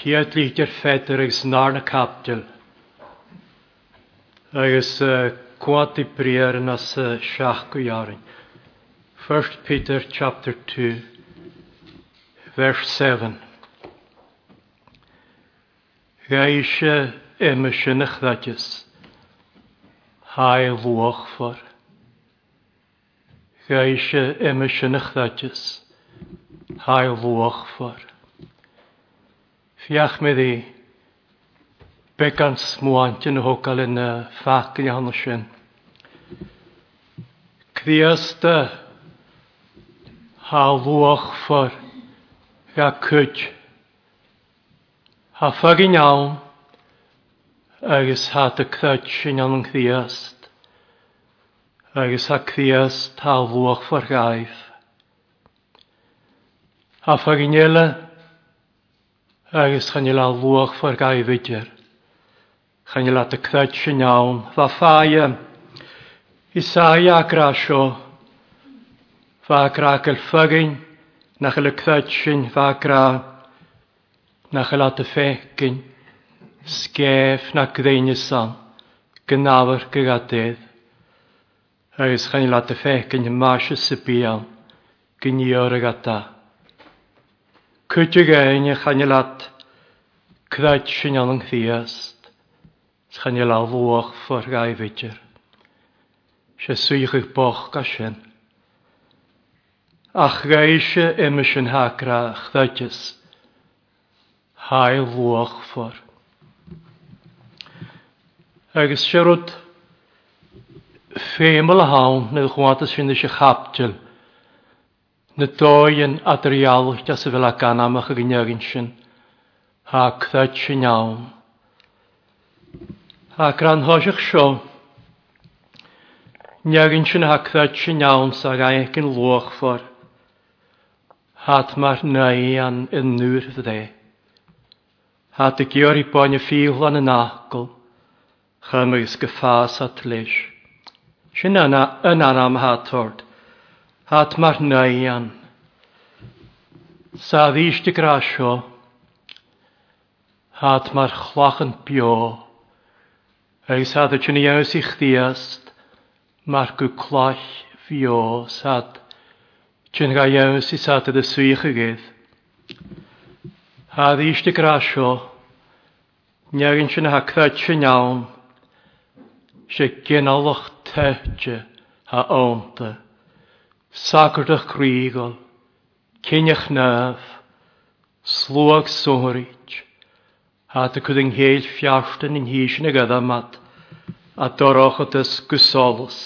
Chiaad lítar fétar agus ná na captil. Agus cuatí priar na sa seach go jarin. 1 Peter chapter 2 verse 7. Gaise eh, éime sinna chhlaidis. Hai luach for. Gaise eh, éime sinna chhlaidis. Hai luach for. Fiach mi ddi. begans mwan dyn nhw gael yn y ffac yn iawn o sy'n. dy, ha halwch ffwr ga cwyd. Ha ffag yn iawn agos ha dy cryd sy'n iawn yn cdias. Agos ha cdias, ha halwch ffwr gaif. Ha ffag yn iawn agus chan i lal fwch fwy'r gai fydger. Chan i lad y cred sy'n iawn, fa ffaia, isaia grasio, fa gra gylfygyn, na chael y cred sy'n fa gra, na chael ad y ffegyn, sgef na gddein san, gynnafyr gygadedd. Agus chan i lad y ffegyn, mas y sybian, gynior y gada. Cwtig ein i chanilat, cydad sy'n anong ddiast, chanil alwch ffwr gai fydr. sy'n swych i'ch boch gasyn. Ach gai sy'n emys yn hagra chdadys, hael lwch ffwr. Agus siarwyd ffeiml hawn nid ychwanegu sy'n eisiau chaptyl, na dóin adriálach de sa bhfuil a ganamach a gneagann sy'n ac cthaid sin iawn. Ac Há gran thoiseach seo, neagann sy'n ac cthaid sin iawn sa gaich yn lwch ffwr hát mae'r nai an yn nŵr fydde. Hát y gyr i bo'n y ffil an yn agol, chymrys gyffas at leis. Sin yna yn anam hátord hat mar naian. Sa ddysg y grasio, hat mar chlach yn bio, ei sa dy chyn i aws i chdiast, mar gw clach fio, sa chyn ga iaws i sa dy swych y gydd. Ha ddysg y grasio, Nyagin sin hactha sin iawn, se gynalwch tete ha awnta. Sacrdach crígal, cinech nef, slwag sohrich, a dy cwyd yng ngheil fiastan yn hys yn y gadamat, a doroch o dys gysolus.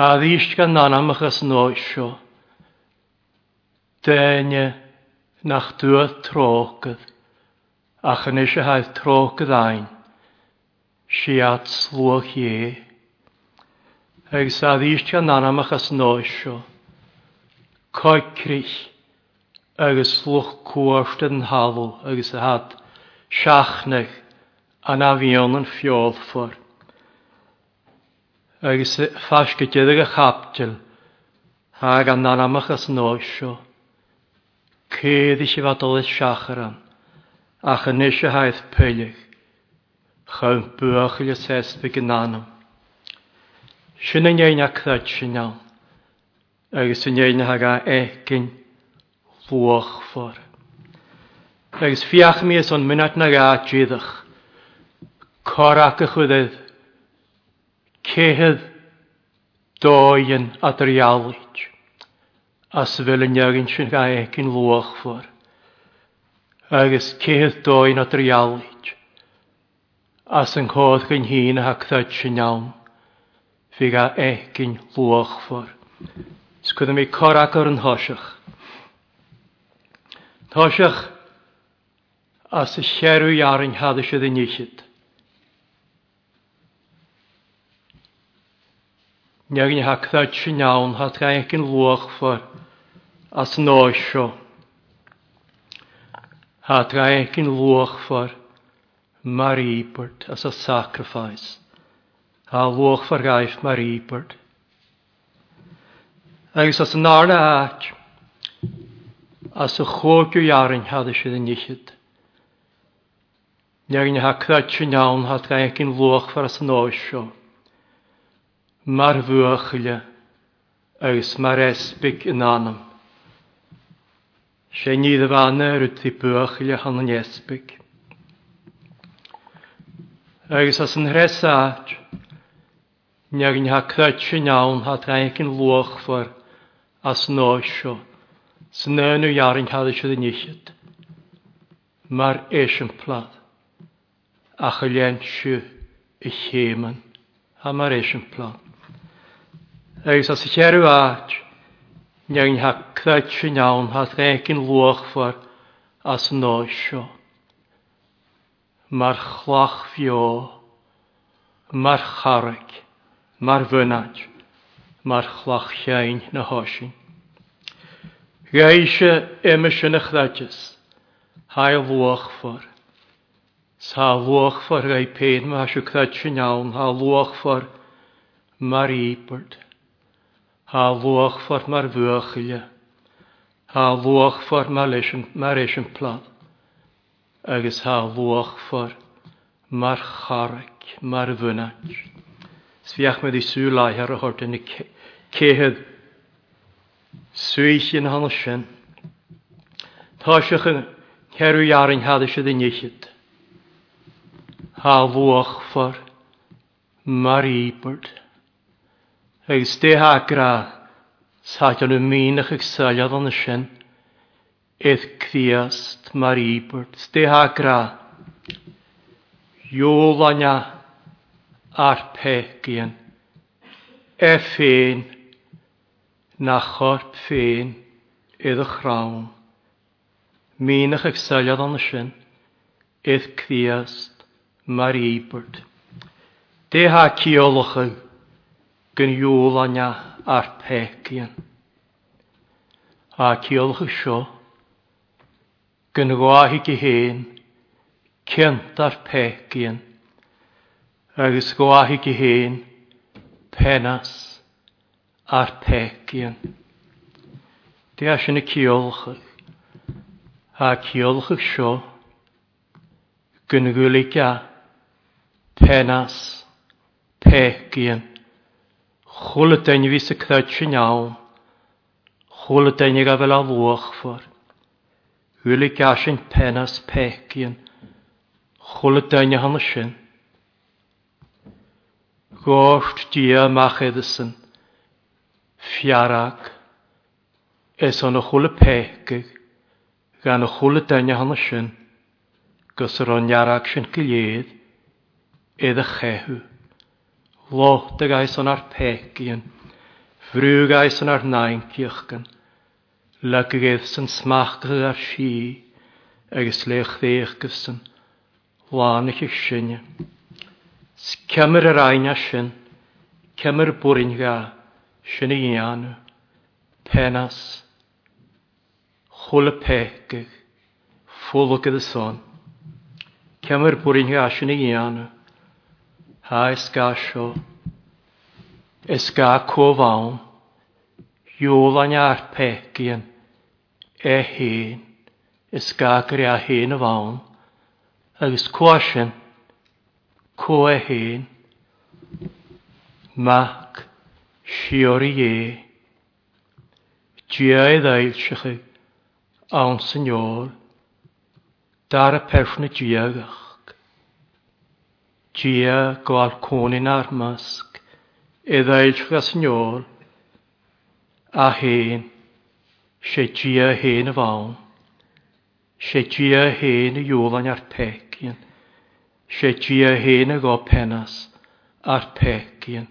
A ddysg gan anamach as noesio, dene nach dŵr trogydd, ach yn eisiau haith trogydd ein, si at slwag ie. Ag agus a dhíiste an anamachas náis seo. Coid crich agus sluch cuairsta an halú agus a had seachnach an afion an fiolfar. Agus fasgadead ag a chaptil ag an as náis seo. Céadí si o leith siachran ach yn eisiau haith pelig. Chawn bwach i'r sesbyg yn anam. Sin an éine achlaid sinál, agus ga éinethaga écin fuach for. Agus fiach mi is minat na gádíadach, Corach a chudydd, cehydd dóin adrialid, as fel yn iagyn sy'n gael egin lwach ffwr, agos cehydd dóin adrialid, as yn chodd gyn hun a hacthad sy'n iawn fi gael egin lwch ffwr. Sgwydda mi corag o'r yn hosioch. Hosioch, as y sierw iarin hadd sydd ddyn nichyd. Niag ni hacdad sy'n iawn hat gael egin lwch ffwr as yn oesio. Hat gael egin lwch ffwr mar ibert as a sacrifice a lwch far gaif mae'r ibert. Agus as yn arna haach, as y chwgw iarin hadd eisiau yn ichyd. Nyr yn hacrad sy'n iawn hadd gaif yn lwch far as yn oesio. Mae'r fwychyle, agus mae'r esbyg yn anam. sé ní a bhana ar tí buach le han an jesbig. Agus as an hresáid, Neag yn hacrad sy'n iawn hat rhaid yn lwch ffwr as nosio. Sy'n yn o iarin cael eisiau dyn Mae'r eisiau pladd. A chylian sy i chyman. A mae'r eisiau plad. Agus as i cherw aad. Neag yn hacrad sy'n iawn hat rhaid yn lwch ffwr as nosio. Mae'r chlach fio. Mae'r charag mar fynad, mar chlachllain na hosin. Gaishe emes yn ychradys, hael lwch ffwr. Sa lwch ffwr gai pen ma hasio yn iawn, ha lwch ffwr mar ibert. Ha lwch ffwr mar fwychilio. Ha lwch ffwr mar eisiau plan. Agus ha lwch ffwr mar charach, mar fynat. Sfiach med i sula her og hørt en kehed. Svíkin hann sin. Tá se cheru jarin hade se den nichit. Ha vuach for Maripert. Eg ste ha gra satjan um minach eg saljad an sin. Et kviast Maripert. Ste ha gra. Jólanja ar pegien, e ffein, na chorp ffein idd y chrawn. Mi'n eich syliad o'n ysyn, idd cdiast mar íbert. De ha ciolwch yw, gyn iwl ania ar pegien. A ciolwch yw sio, gyn gwahi gi hen, cent ar pegien agus gwahi gi hen penas ar pecian. Di as yn y ciolch, a ciolch ciolchach sio, gyngwyliga penas pecian. y dyn i fi sy'n cdod sy'n iawn, y dyn i gafel a fwch ffwr. Wyliga sy'n penas pecian. y dyn i hannes sy'n. Gocht dia mach edison. Fiarag. Es o'n chwle pechig. Gan o chwle dynia hon sin. Gos yr o'n iarag sin gilydd. Edd y chehw. Locht y gais o'n ar pechigyn. Frw gais o'n ar nain ciachgan. Lyg y sy'n smach gyda ar si. Agus lech ddech gysyn. Lan eich eich Cymr yr aina sin, cymr bwrin ga, sy'n i an, penas, chwl y ffwl o gyda son. Cymr bwrin ga, sy'n i an, ha esga sio, ysga cofawn, iol aniar pegin, e hyn, esga gyrra hyn y fawn, agos cwasin, cua hen, mac siwr i e, i ddail sych chi, awn syniol, dar y y persna gach, Gia gwael conin ar masg, e ddail sych syniol, a hen, se gia hen y fawn, se gia hen y iwlan ar pecyn, sé tí a héna gá penas ar pecíon,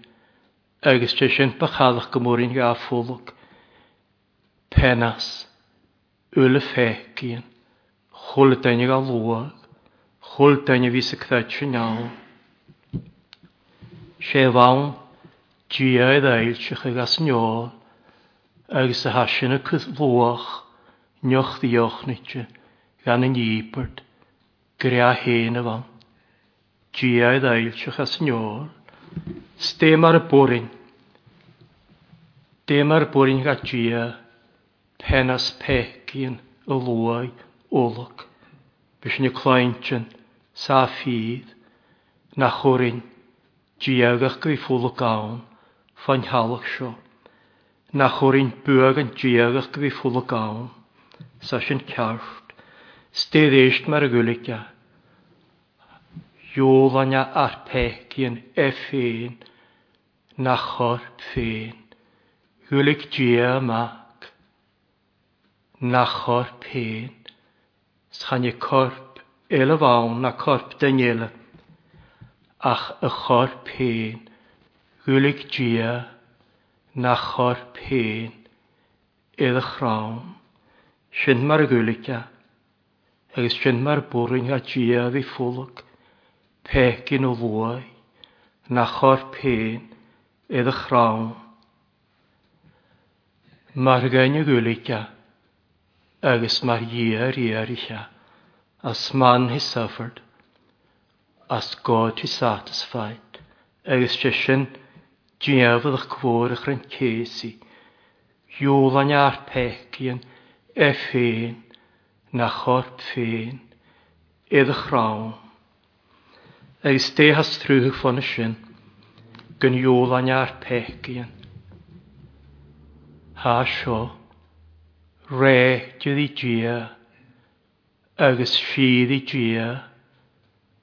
agus te sin bachadach go mórín go affolach, penas, ule fecíon, chul daine a luag, chul daine ví a cthaid sin á. sé bhain tí a éilteach agus neáil, agus a hasinna luach neocht diochnaite gan an ípert, gyrra hen y bhain. Diaid ailtiach as niol. Stem ar y bwrin. Dem ar y bwrin gael dia. Pen as pecin y lwai olwg. Bys ni clyntion sa ffydd. Na chorin. Diag ach gwy ffwl o gawn. Fa'n halwg sio. Na chwrin bwag yn diag ach gwy ffwl o gawn. Sa sy'n carft. Stedd eist mae'r gwylica. Jólanja ar pekien efin, nachor pfin, Hülig diemak, nachor pin, Schanje korp, ele vaun na korp denjele, Ach y chor pin, Hülig die, nachor pin, Edd rawn, Sin mar y gwylica, Agus mar bwrwyn a dia fi ffwlwg, pecyn o fwy na chor pen idd y chrawn. Mae'r gen i gwylica agos mae'r ier ier isha as man he suffered as God he satisfied agos jysyn diafod eich cwr eich rhan cesi a'n ar pecyn e ffyn na chor ffyn idd y chrawn agus déhas trúth fan sin gan jólanear pecian. Tá seo réitiúí dia agus siadí dia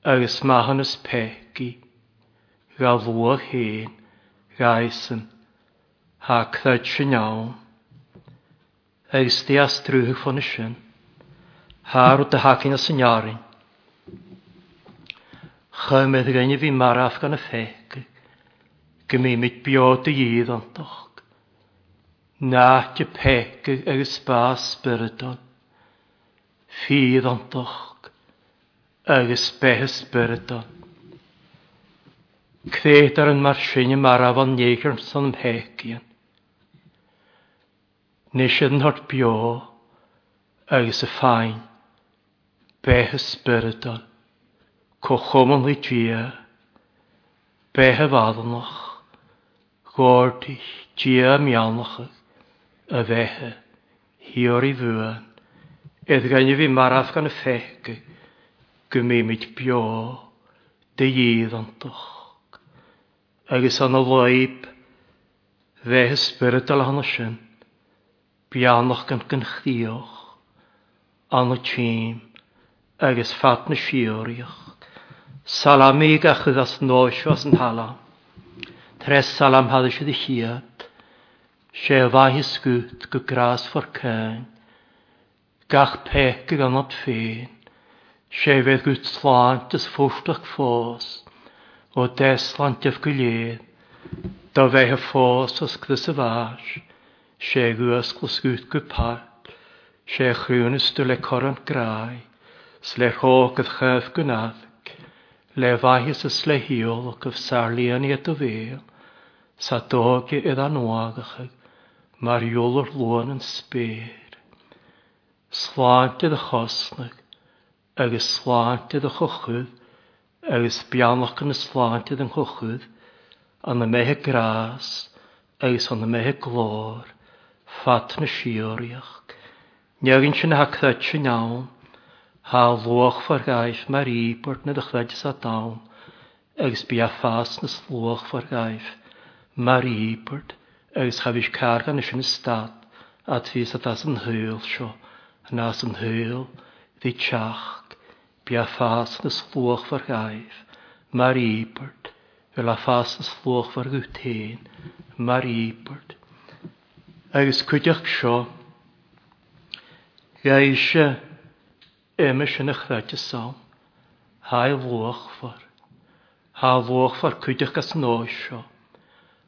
agus mahannas peci ga bhua héin gaisan há chluid sin ám agus déas trúth fan sin. Háú a hacinna sanjaring. Chymedd gen i fi maraf gan y ffeg. Gymimid biod y iedd ddoch. Na y peg agus bas spyrdon. Fydd antoch. Agus beth spyrdon. Cwyd ar yn marsyn y maraf o'n neigern son yn. Nes ydyn hort biod ag y ffain. Beth spyrdon cochom yn i tia. Behe fadanach. Gortich tia mialnach. Y fehe. o'r i fwyan, Edd gan i fi maraf gan y ffeg. Gymimid bio. Dy iedd antoch. Agus an y loib. y spyrd al hana sy'n. Bianach gan gynchdioch, An y tîm. Agus fat na siorioch. Salam i gachydd as nóis was an hala. Tres salam hadd eisiau di chiad. Sé hi sgwt go gras ffwr cain. Gach pec y gan ffyn. féin. Sé bheith slant ys ffwrt fóstach ffos. O des slant go léad. Da fe a ffos as gdys y bhaith. Sé go as go sgwt go pat. Sé chrwn is dule coron grai. Sle hog ydd chaf gwnaf le bhaithis is le hiol ac of sarlíoní a do bhéal, sa dóge iad an óagacha, mar jólor lóan an spéir. Sláinte a chosnach, agus sláinte a chochudd, agus beanlach yn y sláinte yn chochudd, an y mehe gras, ag ys yn y mehe glór, fat na sioriach. Nyagin sy'n hacthat sy'n iawn, Ha luach far gaif mar í bort na dychfaid sa dawn, agus bí a fás na sluach far gaif mar í bort agus chafis car gan is yn stad a tí sa tas yn hwyl sio, yn as yn hwyl, ddi tiach, bí a fás na sluach far gaif mar í bort, fel a fás na sluach far gwtén mar í bort. Agus cwydioch sio, Gaishe, Éime sin a chreite sam, hail bhuachfar, há bhuachfar chuideach as nóis seo,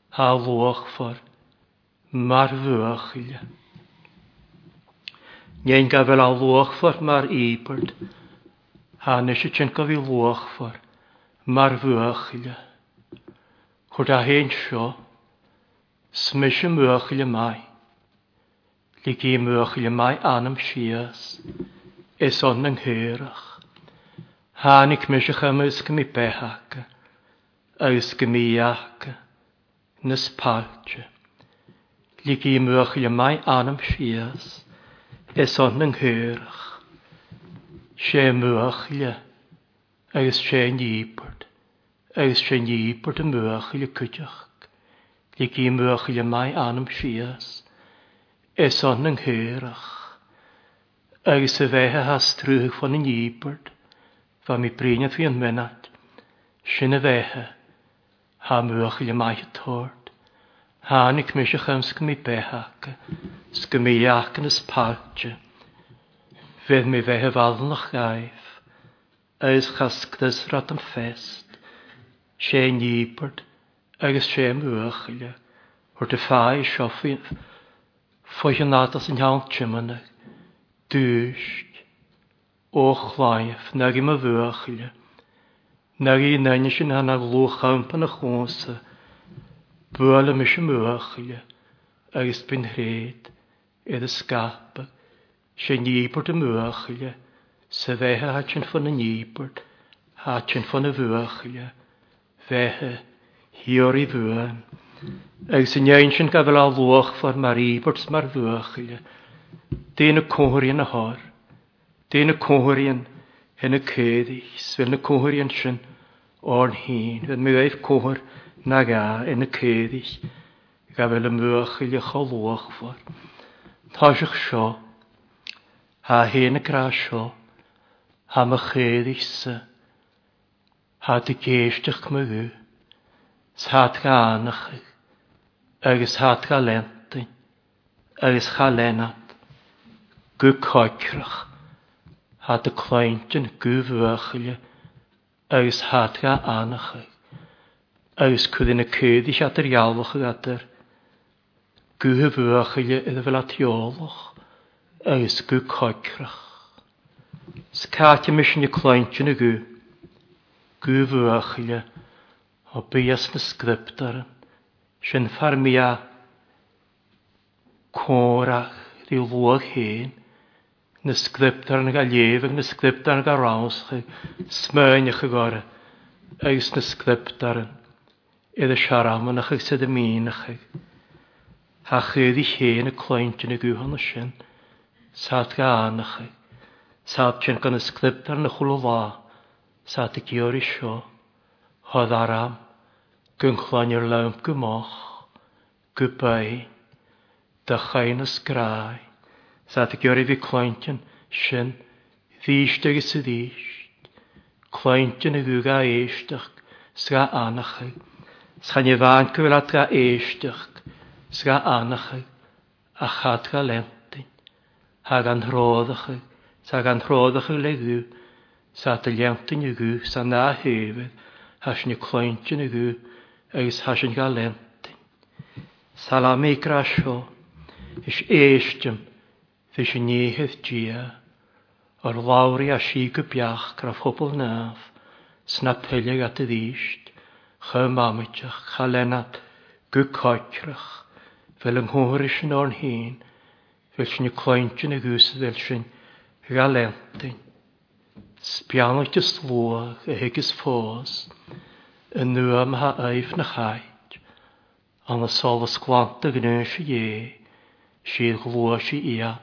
há bhuachfar, mar bhuachile. Néin ga a á bhuachfar mar ípart, há ne sé sin go bhí bhuachfar, mar le. Chir a héin seo, i le mai, lí i le mai anam sias, is on yng nghyrach. Hánig mysach am ysg mi behach, ysg mi iag, nys palche. Lig i mwch i mai anam sias, is on yng nghyrach. Se mwch le, ys se nipert, ys se nipod y mwch i cydach. Lig i mwch i mai anam sias, is on yng nghyrach agus y fe has trwy ffon yn ybyrd, fa mi brin a fi yn menat, sy'n y fehe, ha mwych i mai y tord, ha ni cmysych am sgmi behag, sgmi iach yn yspartio, fydd mi fehe faln o'ch gaif, ys chasg dysrat am ffest, sy'n ybyrd, agus sy'n mwych i le, hwrt y ffai siofi, ffoich yn adas yn iawn tymynag, dúist o'ch chláif nag im a bhuachaile, nag i naine sin hana glúchampa na chósa, bula mis sem bhuachaile, agus bin hréad iad a scapa, sé níport am bhuachaile, sa bheitthe hat sin fan na níport, hat sin fan na bhuachaile, bheitthe hior i bhuan, agus sin éin sin gafel a lúach far mar íport mar Dyn y cwhwrion y hor. Dyn y cwhwrion yn y cyddi. Fel y cwhwrion sy'n o'r hyn. Fel mi weith cwhwr na ga yn y cyddi. Gafel y mwych i lych o lwch ffwr. Tosiwch sio. Ha hyn y gra sio. Ha my cyddi Ha dy geisdych mygw. Sa'n ga anach. Agus hat ga lentyn. Agus cha lenat gycoicrach, ha dy cleintin gyfwachile, agus hadga anach, agus cwydyn y cyd at yr ialwch ag adr, gyfwachile iddo fel atiolwch, agus gycoicrach. Sgati mysyn y cleintin y gwy, gyfwachile, o bias na sgryptar, sy'n ffarmia, corach, di lwag hyn na sgriptar na galéfag na sgriptar na ráuscha smaineach a gore agus na sgriptaran iad a searamanach ag y míach ag. Ha chuad i y na clointe na gúhanna sin sát ga annach ag. Sát sin gan na sgriptar na chulá sát a georí seo hod aram gyn i'r lemp gymoch gwbai dychain y sgrau Sa ta gyr i fi cloention, sin, ddysd ag ys y ddysd. Cloention y gwyga eistach, sga anach ag. Sgan i fan cyfilad ga eistach, sga anach ag. A chad ga lentyn. Ha gan hroddach ag. Sa gan hroddach ag le gwy. Sa lentyn y gwy, sa na hefyd. Hasn i cloention y gwy, agos hasn ga lentyn. Salamikra sio, is eistym. Fy sy'n niehydd gia, o'r lawri a si gybiach graf hwbl naf, snap hylig at y ddysht, chym amydach, chalenat, gycoetrach, fel yng nghwrys yn o'n hun, fel sy'n y cloent yn y gwys fel sy'n galentyn. Sbianwyd y slwag y hygus ffos, yn nhw am ha eif na chait, an y sol ysglant y gnwys i e, sydd glwys i iad,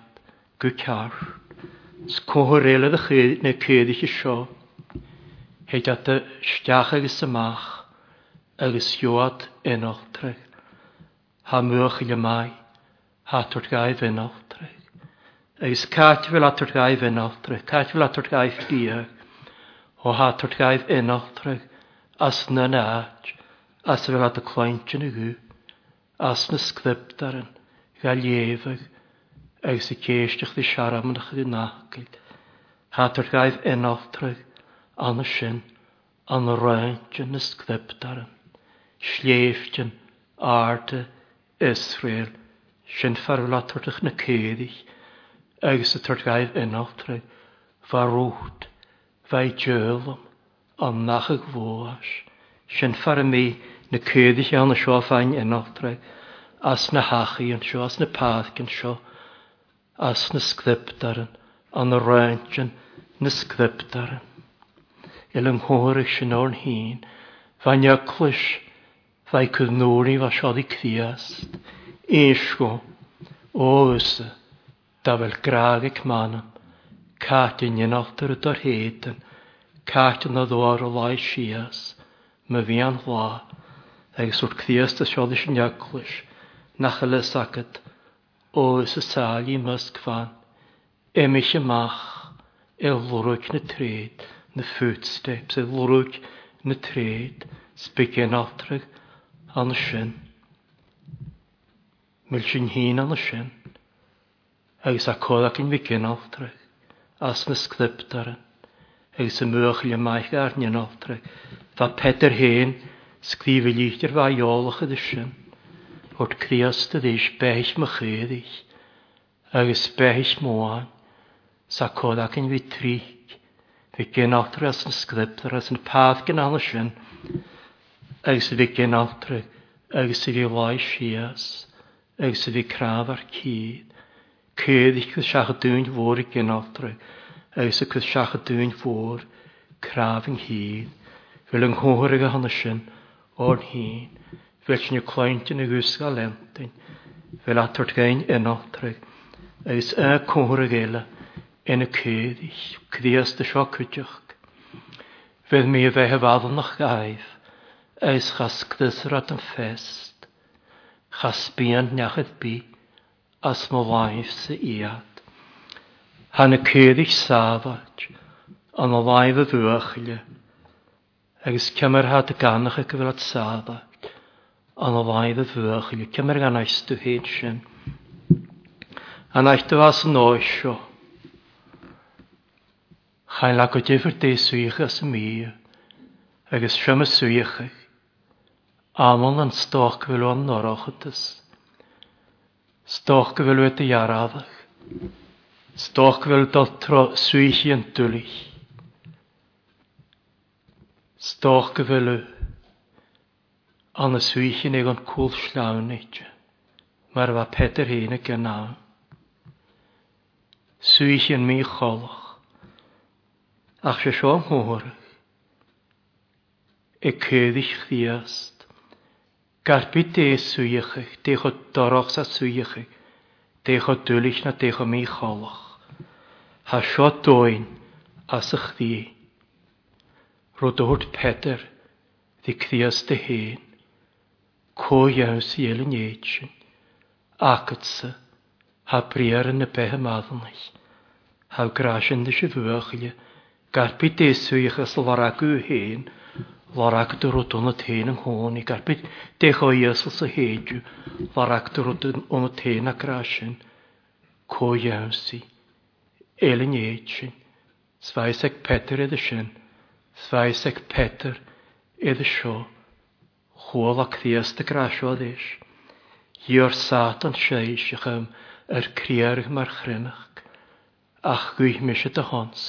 go cear. Scóthir réile na céadaiche seo, héideata steach agus amach agus joad inachtre. Tá muach le mai hátar gaibh inachtre. Agus cáithfuil atar gaibh inachtre, cáithfuil atar gaibh díag, ó hátar gaibh inachtre as na náid, as fel at y chlaintin a gú, as na scriptaran, gael agus i céisteach dí searamach chu nachcaid. Chatar gaibh an y sin an y roiintin na scriptaran, sléiftin áta Israel sin farlatartach na céadich agus a tuir gaibh ináltrag farút fai djölum an nach y gwoas. sin far mi na cedig an y sio fain ináltrag as na hachi an sio as na pathg páthcin sio as na sgdybdaren, an y rhaention na sgdybdaren. Il yng eich sy'n o'n hyn, fa'n iaclwys, fa'i cydnwri fa i cthiast, eisgo, o ysa, da fel graag eich manam, Catin yn altar y dor hedyn, Catin o ddwar o lai sias, my fi an hla, agos sŵr cthias da siodd eisiau niaglwys, nach y lesagad, o ys y sal ó sa sálaí mustcfan, y mach e lwrwg na tred, na footsteps, i lwrwg na tréad sbygén átrach an y sin. Mil sy'n hín an y sin, agos a cod ac yn fygén átrach, as na sgliptaran, agos y mwch le maich arnion átrach, fa peder Peter hén, sglifilíchtir fa iolach ydy sin bod Criost Kriasta dís béis mo chéadis, agus béis móáin, sa ac yn fytri, fe genodri as yn sgriptar as yn páth gynal sin, agus fi genáttur agus fi loi sias, agus fi craf ar cyd, cyd céadich cwys siach dwi'n fôr i genodri, agus y cwys siach dwi'n fôr, craf yng hyd, fel yng nghwyr ag hynny sin, o'r hyn, Felchyn yw cloentin y gwsga lentyn. Fel atwrt gain enol treg. Agus e cwr y gael yn y cyddill. Cyddias dy sio cydioch. Fydd mi fe hefadnach gaif. Agus chasgdys rad yn ffest. Chasbian nachydd bi. As mo laif sy iad. Han y cyddill safad. An o laif y ddwachile. Agus cymer had y ganach y gyfrad safad an bhaid a thuach le cymar gan eistú héad sin. An eistú as an áisio. Chain le go défir dé suícha sa mí agus siama suícha amon an stoch bhfuil an nórachatas. Stoch go bhfuil a Stoch bhfuil dal suíchi an dúlich. Stoch go an y swyllin ag an cwl slawn eitio. Mae'r fa peder hyn y gynnal. yn mi cholach. Ach se sio mhwyr. Y cyddich ddiast. Garbi de eich. dech o dorog sa eich. dech o dwyllich na dech o mi cholach. Ha sio doin as ych ddi. Rodwyd Peter, ddi cdias dy hyn cóheas i eil yn éitsin, acatsa, ha priar yn y pehe maddnach, ha grasin dy si fwyachile, garpi deswych as laragw hen, larag dy rwyd o'n y ten yng nghôn i garpi dechoias as y heidiw, larag dy rwyd o'n y ten a grasin, cóheas i, eil yn éitsin, sfaiseg Peter edrych sin, sfaiseg Peter edrych sio, Chwol a Criast y grasiodd ddys. Hi'r sat yn seis ych ym yr criarg mae'r chrynach. Ach gwych mis y dy hons.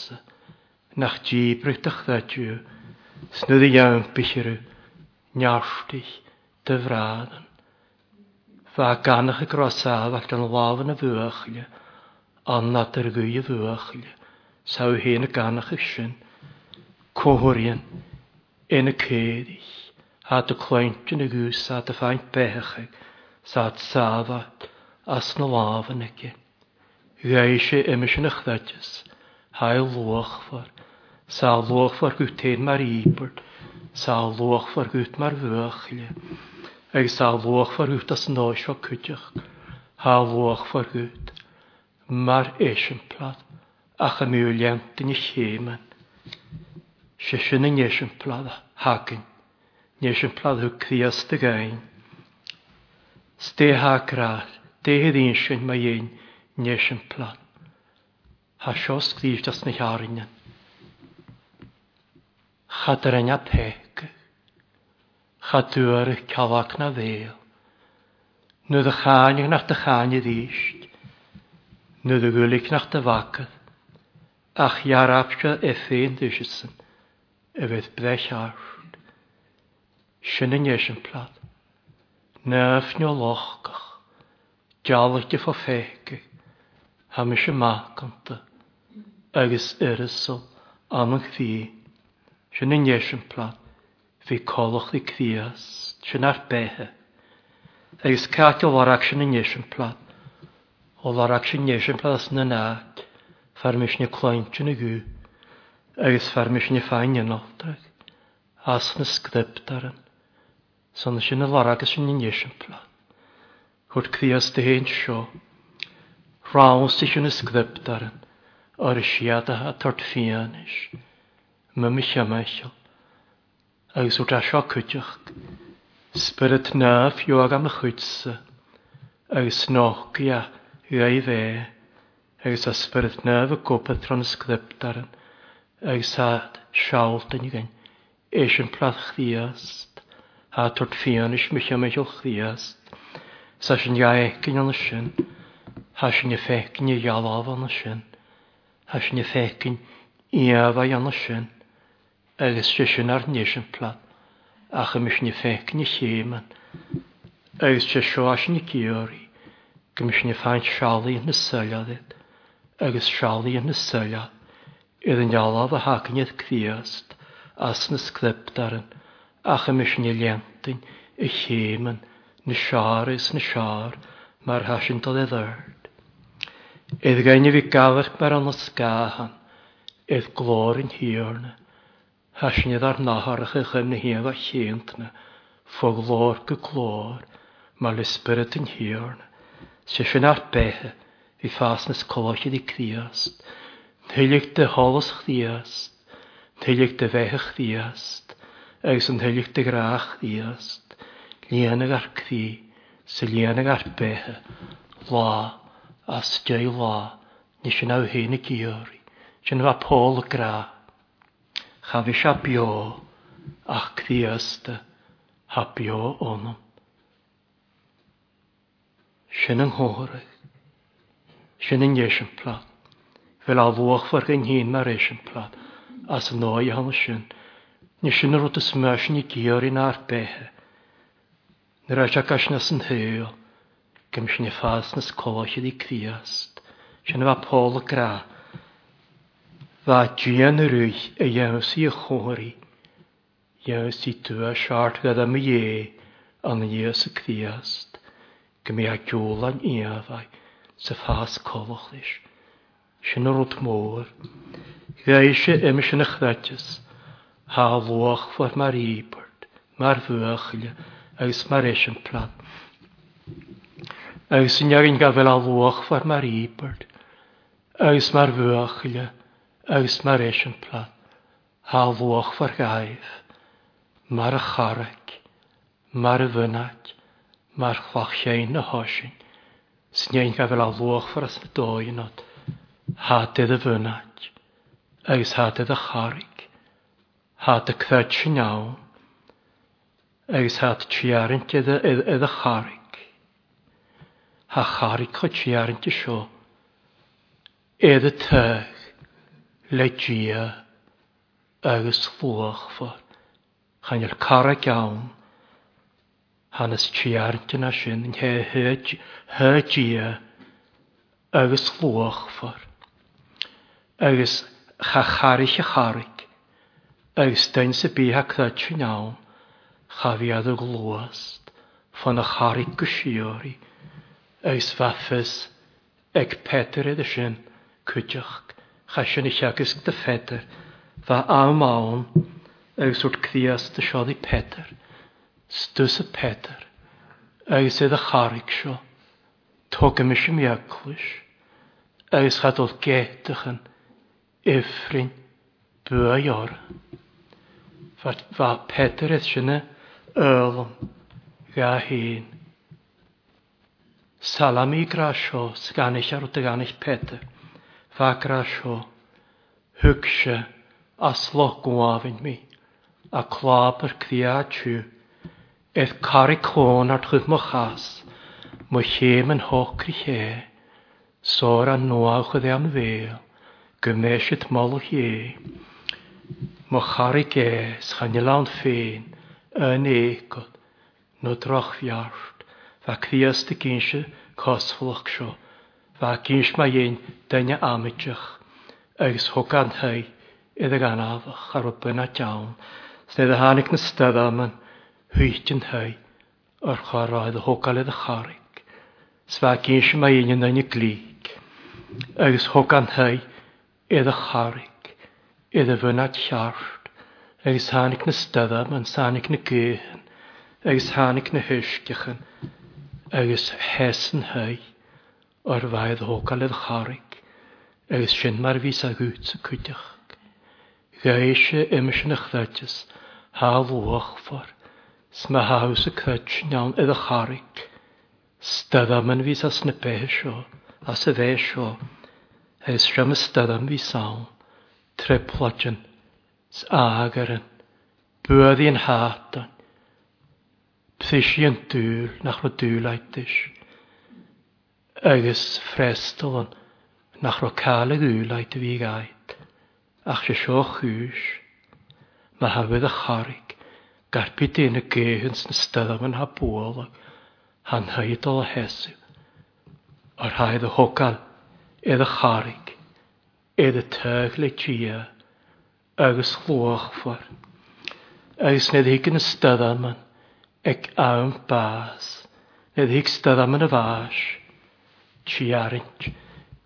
Nach di brych dy ddadju. Snydd i iawn bych yr Niarstich dy fradan. Fa ganach y grosaf ac yn laf yn y Ond nad yr gwy y fwyachlia. Saw hyn y ganach y sy'n. Cohorian. Yn y cedich a dy clointin y gws a dy ffaint bechag, sa'n sadda as na laf yn egin. Gwaeisio imys yn ychdadys, hael lwch fawr, sa'n lwch fawr gwtein mar ibert, sa'n lwch fawr gwt mar fwychile, ag sa'n lwch fawr gwt as noes fawr cwtioch, hael lwch fawr gwt, mar eisiau plad, ach am yw lent yn i chymen. Sysyn yn eisiau plad, hagin. Nes yn pladdw criast y gain. Ste ha grar, de hyd un sy'n mae un, nes yn plan. Ha sios grif dros na hiarinan. Chadar yna peg. Chadwyr y calac na fel. Nid y chanig nach dy chanig ddysg. Nid y gwylig nach dy fagydd. Ach iarabsio effein dysysyn. Y fydd brech arf. Sinnéis an plaat. Nefnio lochgach, Dealaite fá féice, Ha me se mácanta, agus irisol anach fi. Sinnéis an plaat, Fi colach i crías, sin ar béthe. Agus ceil warach sin inéis an plaat, ó warach sin néis an plaat na náit, fermis na clointin na gú, agus fermis na fáin an áteach, as na scriptaran. Son sin a lara agus sin níisiimpla. Chd crías de héint seo, Rás i sin isgribdaran ar is siadathe tart fianis, me mi siamaiseil, agus út a seo chuideach, Spirit náf jo ag am chuidsa, agus nógia i bhé, agus a spirit náf a gwbeth tron isgribdaran, agus a seálta i gan, éis plath chdias a tort fianis mi am eich ochdias. Sa sy'n iau gyn yn ysyn, ha sy'n y ffegyn i ialaf yn ysyn, ha sy'n y ffegyn i afa yn ysyn, agos sy'n sy'n ar nes yn pla, a chym sy'n y ffegyn i chyman, agos sy'n sy'n as yn y gyori, gym sy'n y ffaint siali yn yn y syliad, iddyn ialaf a hagnydd cfiast, as nes clypdaran, ach y misni liantyn, y chéman, na siar is na siar, hasyn to oedd eddard. Edd gain i fi gafach mae'r an ysgahan, edd glor yn hirna, hasint edd ar naharach ych yn hef a chéntna, ffo glor gy glor, mae'r lysbyryd yn hirna, sy'n sy'n ar behe, i ffas nes colochydd i criast, Tylig dy holos chdiast, tylig dy fech chdiast, agus an thelig de graach díast, líana garcthí sa líana garbethe, lá as deu lá, ní sin á héna gíorí, sin pôl y gra. Chafi se bio ach ddi díasta ha bio onam. Sin an hóraig, sin an iesan plat, fel a bhuach far gan hín mar eisian plat, as yno i hang sy'n, Ní sin rút is meis ní gíorí ná béthe. Ní ra teachas na san thuúil, gim sin fás nas cóisiad í críast, sin bh póla gra. Bá dían rúi a dhéhsí a chóirí, dhéhsí tú a seart le am dhé an na dhéos a críast, go mé a dúlan íomhhaid sa fás cóhach leis. Sin rút mór, Gais sé imisi na chretis, ha vuoch for mar ibert, mar vuochle, aus mar eschen plat. Aus in jagin ga vel a vuoch for mar ibert, aus mar vuochle, aus mar eschen plat. Ha vuoch for gaif, mar charek, mar vunak, mar chwachjein na hosin, sin jagin de vunak, aus ha e de charek, hát a cfed sin ná, agus hát tíarint iad a charig. Ha charig chu tíarint seo, iad a teg le dia agus fuachfa, chanil cara gawn, hanes tíarint na sin yn he he dia agus fuachfa, agus cha charig a charig, Eus dyn Øystein dda chi nawn, chafiad o glwast, fan a chari gysiori, eus fathys, eg peter edd ysyn, cwydioch, chasyn eich agos gyda feder, fa am awn, eus wrth cdias dy sioddi peder, stws y peder, eus edrych a charig sio, togym eich ym iaglwys, eus chadol gedych yn, ifrin, bwy oran. Fa Peter eith sinne ölm ga hyn. Salam Salami grasio, sganill ar wrth ganill Peter. Fa grasio, hygse, aslog gwafyn mi, a clab yr cdia tiw, eith cari clon ar chwyf mo chas, mo chym yn hoch gri lle, sôr a o chyddi am fel, gymesh y tmol o mo charri gés chan ilan féin yn écod no droch fiart fa cfias dy gynse cosflwch sio fa gyns mae un dyna amidych agos hogan hei iddo ganafach ar y byna diawn snedd y hanig na stedd am yn hwyt yn hei o'r chwaraedd y hogal iddo charig sfa gyns mae un yn yn y glig agos hogan hei iddo charig iddo fynad llaart, agus hánig na stadda man sánig na géhan, agus hánig na hysgechan, agus hesan hei o'r faidd hogal ydd charig, agus sy'n mar fi sa gwyd sa cwydach. Gaeisio ymys yn ychdadys, ha lwach ffar, sma haws y cwyd nawn ydd charig, stadda man fi sa snipau sio, a sa fe sio, agus sy'n ystadam fi sawn, tripladjan, sagaran, bwyddi'n hatan, pthisian dŵl, nach ro dŵl aetis, agos frestol yn, nach ro caleg dŵl aet fi ach se sio chwys, mae hafydd a charig, garpi dyn y gehyns na styddaf yn ha bwol, han hydol a hesw, o'r haedd y hogal, edd y charig, éad y tyg le tia agos agus ffwr. Agos nid hig yn ystydda man ag awn bas. Nid hig stydda man y fas. Tiarint.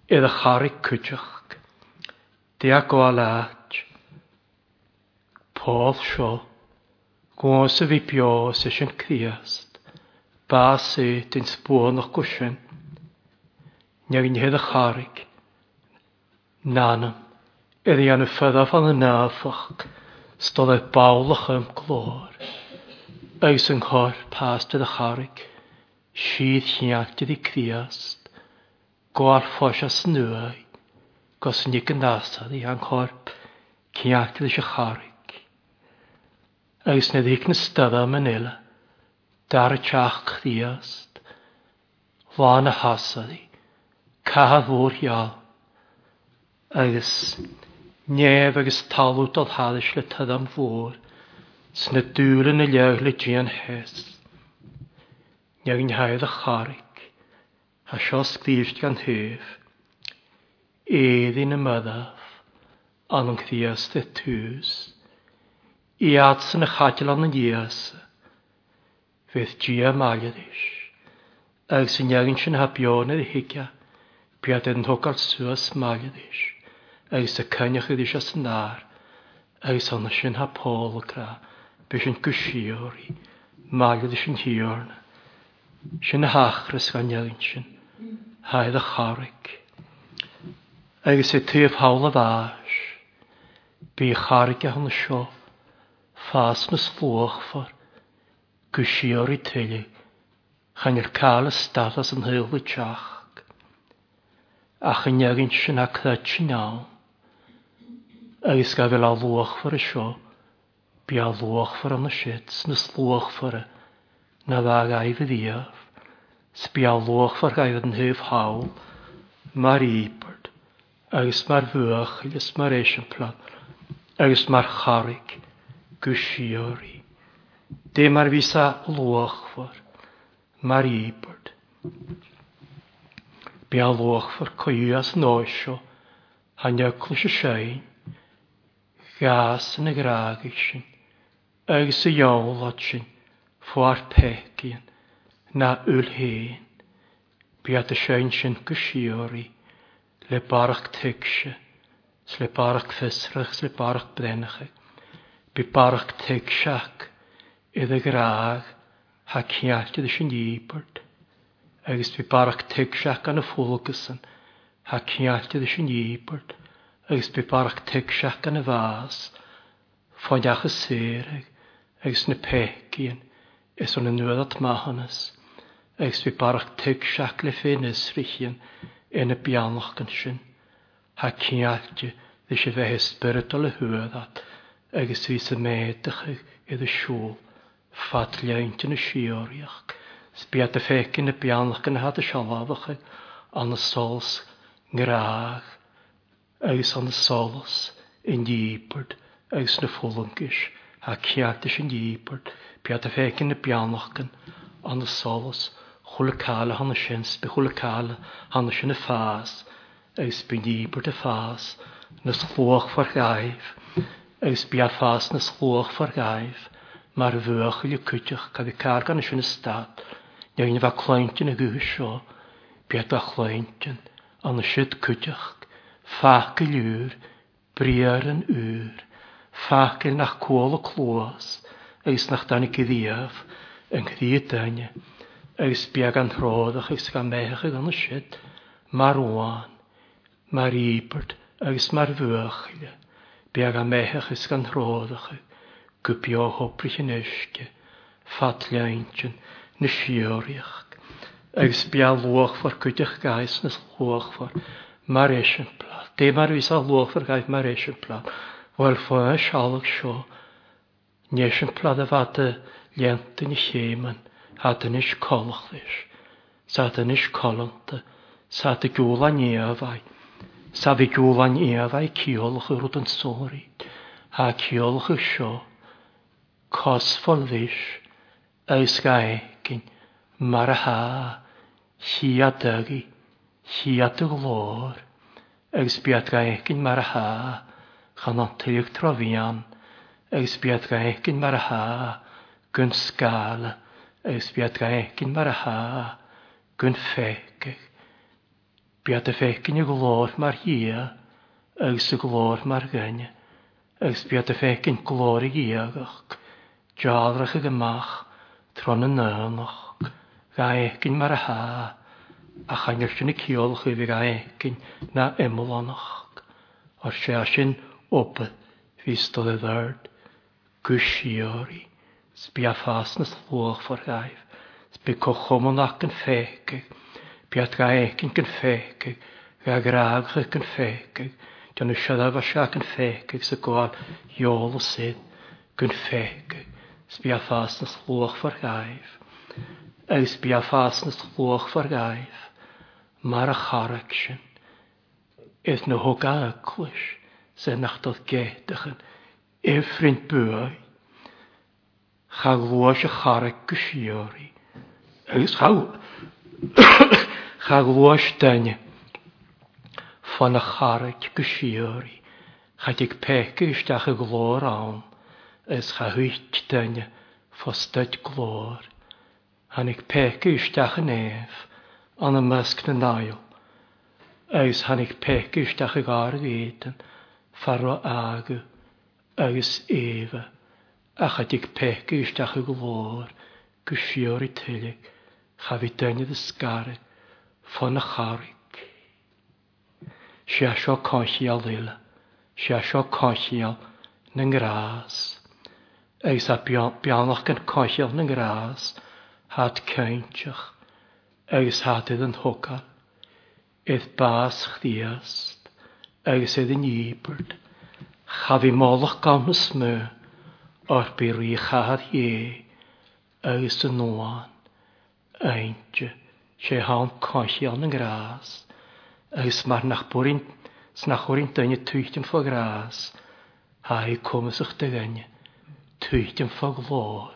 Edd y chari cwtioch. Di Diag o alat. Pôl sio. Gwons y fi bio sy'n sy'n criast. Bas i dyn sbwon o'ch gwsyn. Nyag yn hedd a charig. Nana, er iddi anna ffydda fan y nafach, stodd eich bawl o'ch ym glor. Eus yng nghor pas dydd y charig, sydd hiant i criast, gwar ffos a snwau, gos yn ni gynnasad i ang corp, ciant eich charig. Eis nid hig nystydda manila, dar y tiach chdiast, fan y hasad i, cahad fwr iawn agus nef agus talút al háis le tad am fór, sna dúla na leag le dí hes. Neag an haid a charig, a sios glíft gan hef, édi na myddaf, an yn cdias de tŵs, i adsa na chatil an yn dias, fydd dí a maliadis, ag sy'n neag an sy'n habion ar higia, biad yn hogal sŵas maliadis agus a cynnech iddi eisiau snar, agus anna sy'n ha pôl gra, bys yn gwsiori, mael iddi sy'n hiorn, sy'n hachrys gan iawn sy'n, haidd a charig. Agus e tyf hawl a fas, bu charig a hwn sio, ffas nys fflwch ffar, gwsiori tylu, chan i'r cael y stadas yn hyl y tiach. Ach yn iagyn sy'n ac ddod sy'n iawn agus ga bhfuil a luach far a seo, bí a luach far an siid e. na slúach fara, na bha gaibh díamh, sbí a luach far gaibh an thuh hawl, mar ípart, agus mar bhuach agus mar éis plan, agus mar charig, go De Dé mar ví a luach far, mar ípart. Bí a luach far coiú as nóisio, hanne cluise Gas yn y graag sin, agus y iawlod sin, ffoar pecyn, na ŵl hen. Biad y sein sin gysiori, le barach tegse, sle barach fysrych, sle barach brenach, e. bi barach tegsiac, idd y graag, ha ciallt idd y sin iibert, agus bi barach tegsiac an y ffwlgysyn, ha ciallt idd y sin iibert, agus bu barach teg siach gan y fas, ffoideach y sir agus na peci'n is o'n ynwydd at mahannas, agus bu barach teg siach le ffyn ysrichian yn y bianlach gan sy'n, ha cialdi ddys y fe hysbrydol y at, agus fi sy'n meddych medach idd y siôl ffadliaint yn y sioriach, sbiad y ffecyn y bianlach gan y hadd y sialafach an y sols graag agus an solas in dípert agus na fólankis a ceachtas in dípert beat a fécin na beannachgan an na solas chulaála hanna sins be chulaála hanna sin na fás agus be dípert a fás na slóch far gaif agus be a fás na slóch far gaif mar bhuach le cuiteach cad car gan sin na stad ne bheith chlaintin a guhuisio beat a chlaintin an na siid cuiteach Fachel yw'r, briar yn ŵr, fachel nach cwol o clwas, eis nach dan i gyddiaf, yn nghyd dain, eis biag an rhodd ach eis gan mech ag yn y sied, mar oan, mar ibert, eis mar fwych, biag an mech ach eis gan rhodd ach, gwbio hoprych yn ysge, nes nisioriach, eis biag lwch for gydych gais nes lwch for, mar esiampl, Dé mar vis a lofer gaif mar eisiau pla. Wel fo a sialach sio. Néisian plad a fada lentin i chéman, hadan is colach leis. eich is colanta, sad y gŵlan i afai. Sa dy gwyl fi gŵlan i afai ciolwch yr yn sori. Ha ciolach y sio. Cosfol leis. Eus gae gyn. mar a ha. Hi a dygi, hi a dy glor agus beat ga gyn mar a ha chan o'n antiíoch trofian agus beat ga gyn mar a ha gwn sgal agus beat ga gyn mar a ha ffeg. Biad y ffeg gyn y glor mar hia agus y glor mar gynne agus y ffeg gyn glor i giagach jadrach y gymach tron yn nynach ga gyn mar a ha Achangers zijn ik heel na eenmaal aan het. Als jij zijn op, wist dat het werd. Kus jari, spiafas nest hoog vergaif. Spie koch monacken fék, spia traeikenken fék, ga graag geken fék. Dan is dat was jaken fék, mar a charach sin. Is na hoga a clwys sy'n nachdodd gedach yn efrin bwy. Cha glwys a charach gysiori. Agus cha... cha glwys dyna fan a charach gysiori. Cha dig peca ysdach y glor awn. Is cha hwyt dyna fostad glor. Hanig peca ysdach yn ef an y mysg na nail. Agus hannig pecus dach y gar fyd yn ffarwa aga, agus efa, a chadig pecus dach y glor, gwsiwr i tylig, chafi dynydd y sgari, ffon y charig. Si asio conchial ddila, si asio conchial ny'n gras. Agus a bianach gan conchial ny'n gras, hat cyntioch, agus hadydd yn hoca, eith bas chdiast, agus eith yn ybyrd, chafi moloch gam ysmw, o'r byr i chahad ie, agus yn noan, eintje, sé hawn conchi an yn gras, agus mar nach bwrin, snach orin dyni twychtyn fo gras, ha i cwmys o'ch dygynia, twychtyn fo glor,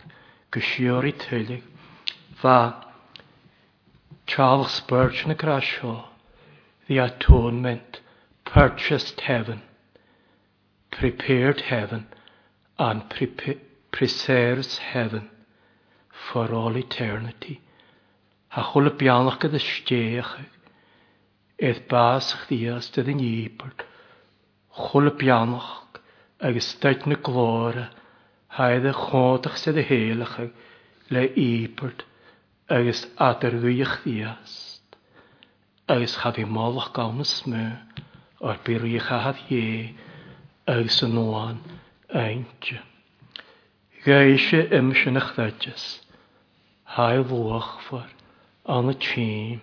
gysio i tylig, fa, Charles Spurgeon Crashaw, the atonement, purchased heaven, prepared heaven, and pre- preserves heaven for all eternity. Ha chwil y bianach gyda steach eith bas chdias dy ddyn iepert. Chwil y bianach agos dait na glora haedd y chwntach sydd y heilach le iepert agus adargúoch díast, agus chad i mólach gám smú o'r byrwy chahad ie agus yn oan eint. Gaisio ymsyn eich ddadjas, hael lwch ffwr, an y tîm,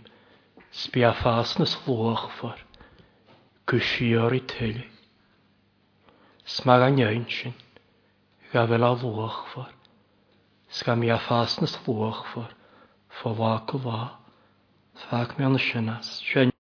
sbia ffas nes lwch ffwr, gwsio i tylu. Smag an eintsin, gafel a lwch ffwr, sgam i a ffas nes lwch ffwr, فواقبها فاك من الشناس